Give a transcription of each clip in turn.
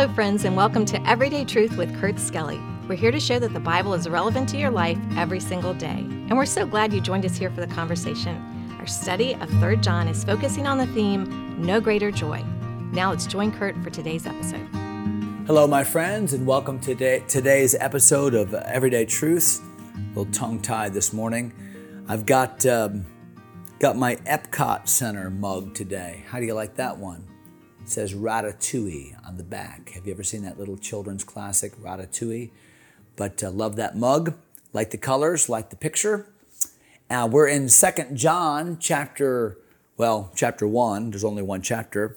Hello, friends, and welcome to Everyday Truth with Kurt Skelly. We're here to show that the Bible is relevant to your life every single day. And we're so glad you joined us here for the conversation. Our study of 3 John is focusing on the theme, No Greater Joy. Now let's join Kurt for today's episode. Hello, my friends, and welcome to today, today's episode of Everyday Truth. A little tongue tied this morning. I've got, um, got my Epcot Center mug today. How do you like that one? Says Ratatouille on the back. Have you ever seen that little children's classic, Ratatouille? But uh, love that mug, like the colors, like the picture. Now we're in Second John chapter, well, chapter 1. There's only one chapter.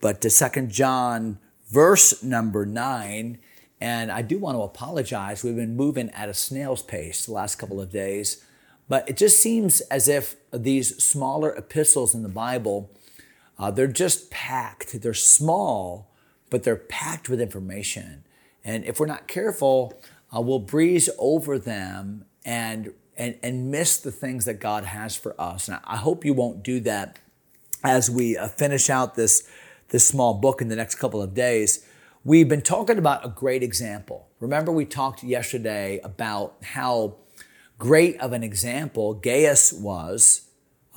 But uh, Second John verse number 9. And I do want to apologize. We've been moving at a snail's pace the last couple of days. But it just seems as if these smaller epistles in the Bible uh, they're just packed. They're small, but they're packed with information. And if we're not careful, uh, we'll breeze over them and, and, and miss the things that God has for us. And I hope you won't do that as we uh, finish out this, this small book in the next couple of days. We've been talking about a great example. Remember, we talked yesterday about how great of an example Gaius was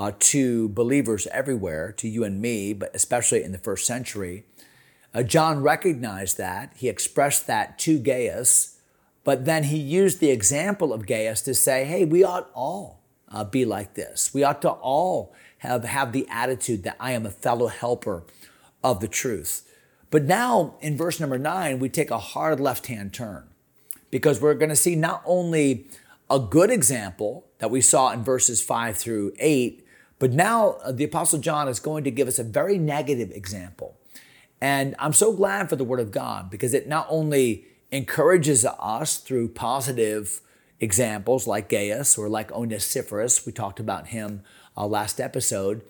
uh, to believers everywhere, to you and me, but especially in the first century. Uh, John recognized that. He expressed that to Gaius, but then he used the example of Gaius to say, hey, we ought all uh, be like this. We ought to all have, have the attitude that I am a fellow helper of the truth. But now in verse number nine, we take a hard left hand turn because we're going to see not only a good example that we saw in verses five through eight, but now uh, the Apostle John is going to give us a very negative example. And I'm so glad for the Word of God because it not only encourages us through positive examples like Gaius or like Onesiphorus, we talked about him uh, last episode,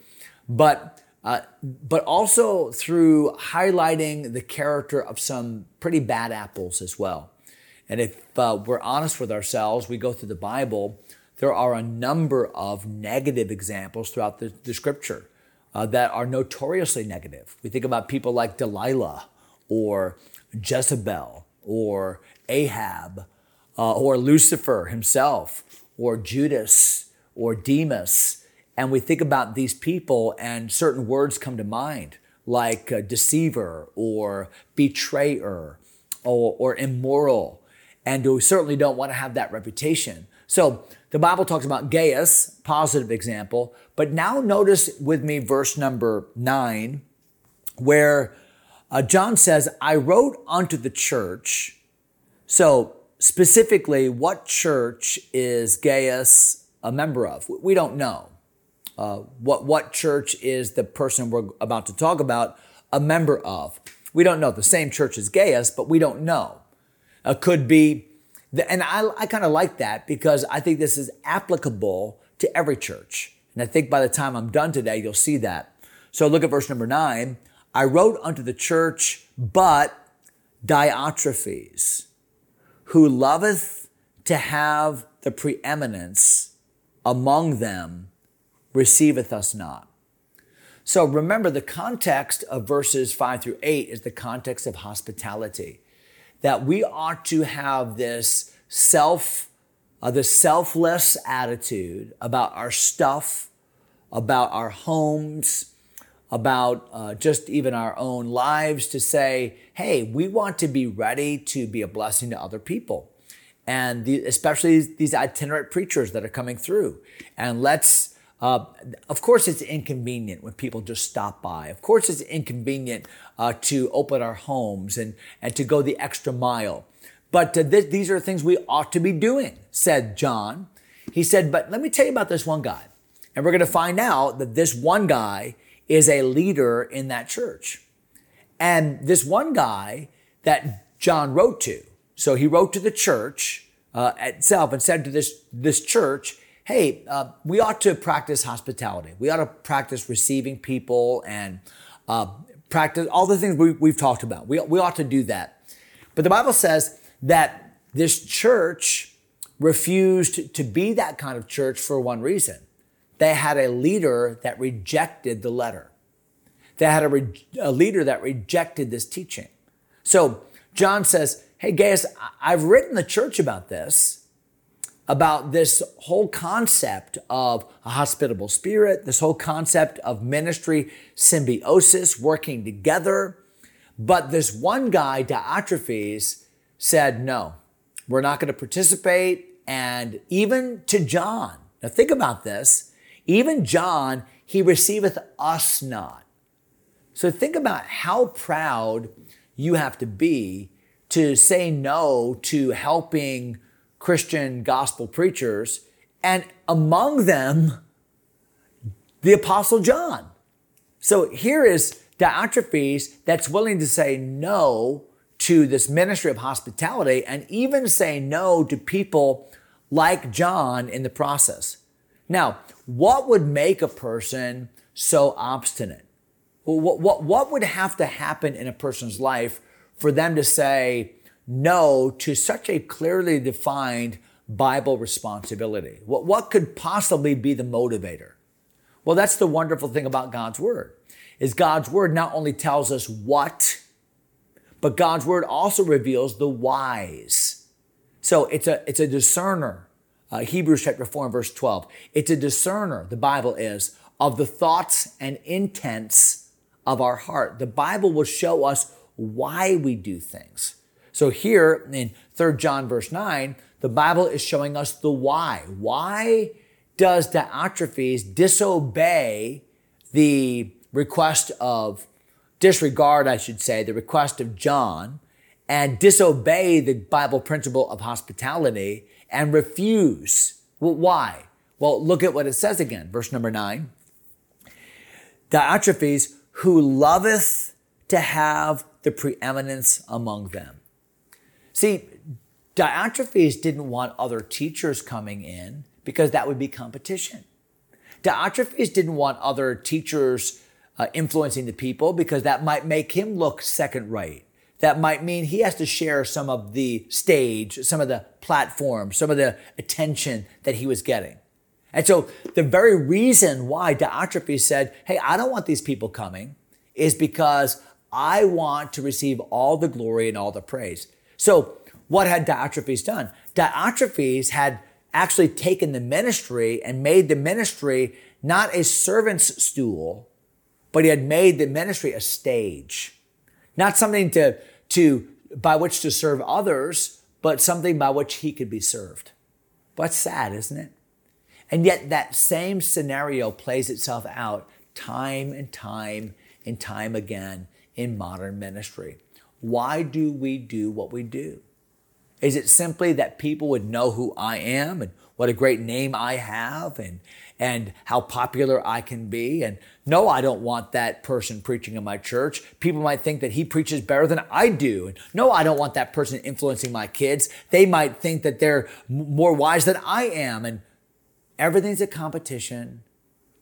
but uh, but also through highlighting the character of some pretty bad apples as well. And if uh, we're honest with ourselves, we go through the Bible there are a number of negative examples throughout the, the scripture uh, that are notoriously negative. We think about people like Delilah or Jezebel or Ahab uh, or Lucifer himself or Judas or Demas. And we think about these people, and certain words come to mind like uh, deceiver or betrayer or, or immoral. And we certainly don't want to have that reputation. So the Bible talks about Gaius, positive example, but now notice with me verse number nine, where uh, John says, I wrote unto the church. So specifically, what church is Gaius a member of? We don't know. Uh, what, what church is the person we're about to talk about a member of? We don't know. The same church as Gaius, but we don't know. Uh, could be and I, I kind of like that because I think this is applicable to every church. And I think by the time I'm done today, you'll see that. So look at verse number nine. I wrote unto the church, but Diotrephes, who loveth to have the preeminence among them, receiveth us not. So remember, the context of verses five through eight is the context of hospitality that we ought to have this self, uh, the selfless attitude about our stuff, about our homes, about uh, just even our own lives to say, hey, we want to be ready to be a blessing to other people. And the, especially these itinerant preachers that are coming through. And let's uh, of course, it's inconvenient when people just stop by. Of course, it's inconvenient uh, to open our homes and, and to go the extra mile. But uh, th- these are things we ought to be doing, said John. He said, But let me tell you about this one guy. And we're going to find out that this one guy is a leader in that church. And this one guy that John wrote to, so he wrote to the church uh, itself and said to this, this church, hey, uh, we ought to practice hospitality. We ought to practice receiving people and uh, practice all the things we, have talked about. We, we ought to do that. But the Bible says that this church refused to be that kind of church for one reason. They had a leader that rejected the letter. They had a, re- a leader that rejected this teaching. So John says, Hey, Gaius, I've written the church about this, about this whole concept of a hospitable spirit, this whole concept of ministry symbiosis, working together. But this one guy, Diotrephes, said, No, we're not going to participate. And even to John, now think about this, even John, he receiveth us not. So think about how proud you have to be to say no to helping Christian gospel preachers, and among them, the Apostle John. So here is Diotrephes that's willing to say no to this ministry of hospitality and even say no to people like John in the process. Now, what would make a person so obstinate? What, what, what would have to happen in a person's life for them to say no to such a clearly defined Bible responsibility? What, what could possibly be the motivator? Well, that's the wonderful thing about God's Word, is God's Word not only tells us what, but God's Word also reveals the whys. So it's a, it's a discerner. Uh, Hebrews chapter 4 and verse 12. It's a discerner, the Bible is, of the thoughts and intents of our heart. The Bible will show us why we do things. So here in 3 John verse 9, the Bible is showing us the why. Why does Diotrephes disobey the request of disregard, I should say, the request of John and disobey the Bible principle of hospitality and refuse? Well, why? Well, look at what it says again, verse number nine. Diotrephes, who loveth to have the preeminence among them. See, Diotrephes didn't want other teachers coming in because that would be competition. Diotrephes didn't want other teachers uh, influencing the people because that might make him look second rate. That might mean he has to share some of the stage, some of the platform, some of the attention that he was getting. And so the very reason why Diotrephes said, Hey, I don't want these people coming is because I want to receive all the glory and all the praise. So what had Diotrephes done? Diotrephes had actually taken the ministry and made the ministry not a servant's stool, but he had made the ministry a stage. Not something to, to, by which to serve others, but something by which he could be served. But sad, isn't it? And yet that same scenario plays itself out time and time and time again in modern ministry. Why do we do what we do? Is it simply that people would know who I am and what a great name I have and, and how popular I can be? And no, I don't want that person preaching in my church. People might think that he preaches better than I do. And no, I don't want that person influencing my kids. They might think that they're more wise than I am. And everything's a competition.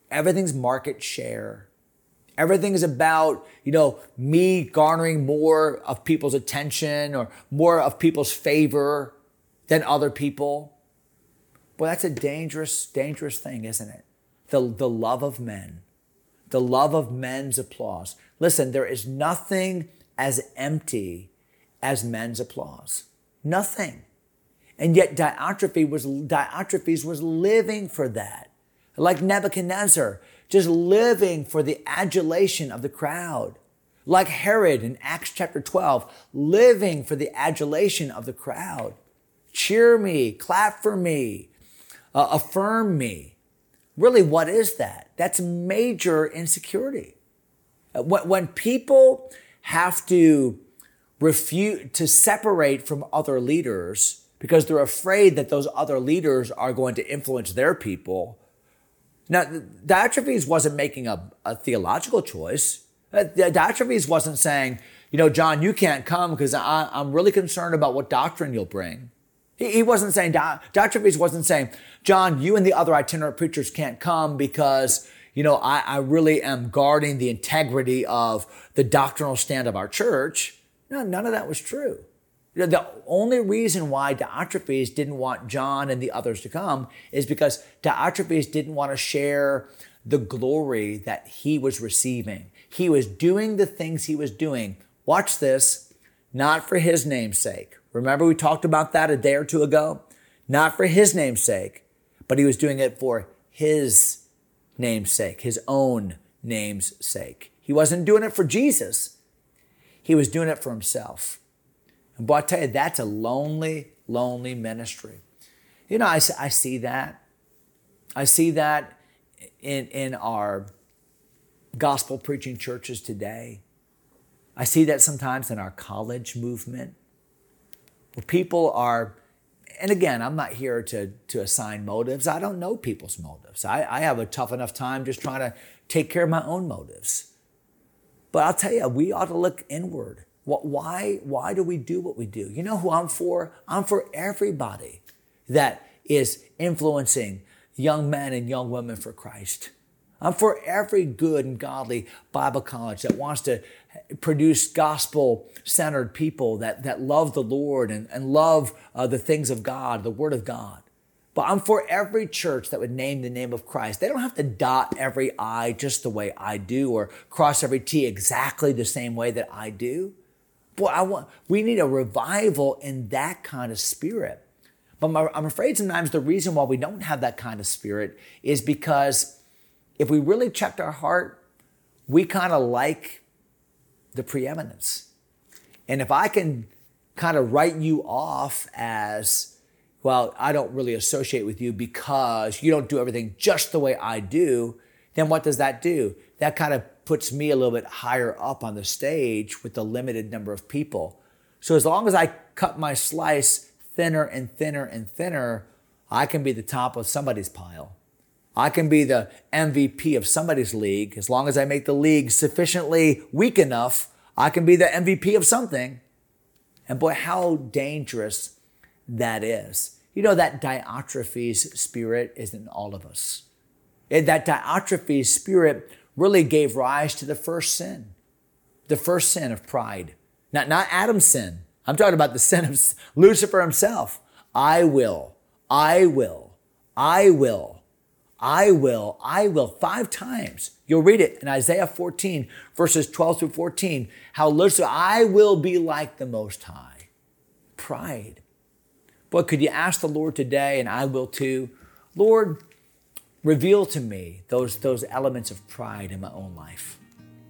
Everything's market share. Everything is about, you know, me garnering more of people's attention or more of people's favor than other people. Well, that's a dangerous, dangerous thing, isn't it? The, the love of men, the love of men's applause. Listen, there is nothing as empty as men's applause. Nothing. And yet Diotrephes was, Diotrephes was living for that. Like Nebuchadnezzar, just living for the adulation of the crowd. Like Herod in Acts chapter 12, living for the adulation of the crowd. Cheer me, clap for me, uh, affirm me. Really, what is that? That's major insecurity. Uh, when people have to refuse to separate from other leaders because they're afraid that those other leaders are going to influence their people, now, Diotrephes wasn't making a, a theological choice. Uh, Diotrephes wasn't saying, you know, John, you can't come because I'm really concerned about what doctrine you'll bring. He, he wasn't saying, Diotrephes wasn't saying, John, you and the other itinerant preachers can't come because, you know, I, I really am guarding the integrity of the doctrinal stand of our church. No, none of that was true. The only reason why Diotrephes didn't want John and the others to come is because Diotrephes didn't want to share the glory that he was receiving. He was doing the things he was doing. Watch this, not for his name's sake. Remember, we talked about that a day or two ago? Not for his name's sake, but he was doing it for his name's sake, his own name's sake. He wasn't doing it for Jesus, he was doing it for himself. Boy, I tell you, that's a lonely, lonely ministry. You know, I, I see that. I see that in, in our gospel preaching churches today. I see that sometimes in our college movement, where people are, and again, I'm not here to, to assign motives. I don't know people's motives. I, I have a tough enough time just trying to take care of my own motives. But I'll tell you, we ought to look inward. Why, why do we do what we do? You know who I'm for? I'm for everybody that is influencing young men and young women for Christ. I'm for every good and godly Bible college that wants to produce gospel centered people that, that love the Lord and, and love uh, the things of God, the Word of God. But I'm for every church that would name the name of Christ. They don't have to dot every I just the way I do or cross every T exactly the same way that I do. Boy, I want, we need a revival in that kind of spirit. But I'm afraid sometimes the reason why we don't have that kind of spirit is because if we really checked our heart, we kind of like the preeminence. And if I can kind of write you off as, well, I don't really associate with you because you don't do everything just the way I do, then what does that do? That kind of puts me a little bit higher up on the stage with the limited number of people. So as long as I cut my slice thinner and thinner and thinner, I can be the top of somebody's pile. I can be the MVP of somebody's league. As long as I make the league sufficiently weak enough, I can be the MVP of something. And boy, how dangerous that is. You know, that Diotrephes spirit is in all of us. That Diotrephes spirit really gave rise to the first sin, the first sin of pride. Not, not Adam's sin, I'm talking about the sin of Lucifer himself. I will, I will, I will, I will, I will. Five times. You'll read it in Isaiah 14, verses 12 through 14. How Lucifer, I will be like the Most High. Pride. But could you ask the Lord today, and I will too, Lord, reveal to me those, those elements of pride in my own life.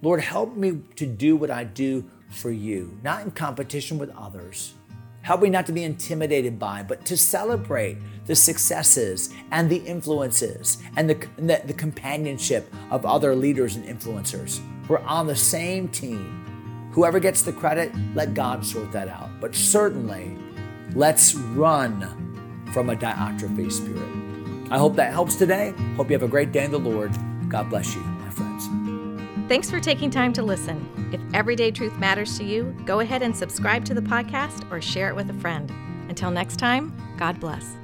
Lord, help me to do what I do for you, not in competition with others. Help me not to be intimidated by, but to celebrate the successes and the influences and the, the, the companionship of other leaders and influencers. We're on the same team. Whoever gets the credit, let God sort that out. But certainly, let's run from a Diotrephes spirit. I hope that helps today. Hope you have a great day in the Lord. God bless you, my friends. Thanks for taking time to listen. If everyday truth matters to you, go ahead and subscribe to the podcast or share it with a friend. Until next time, God bless.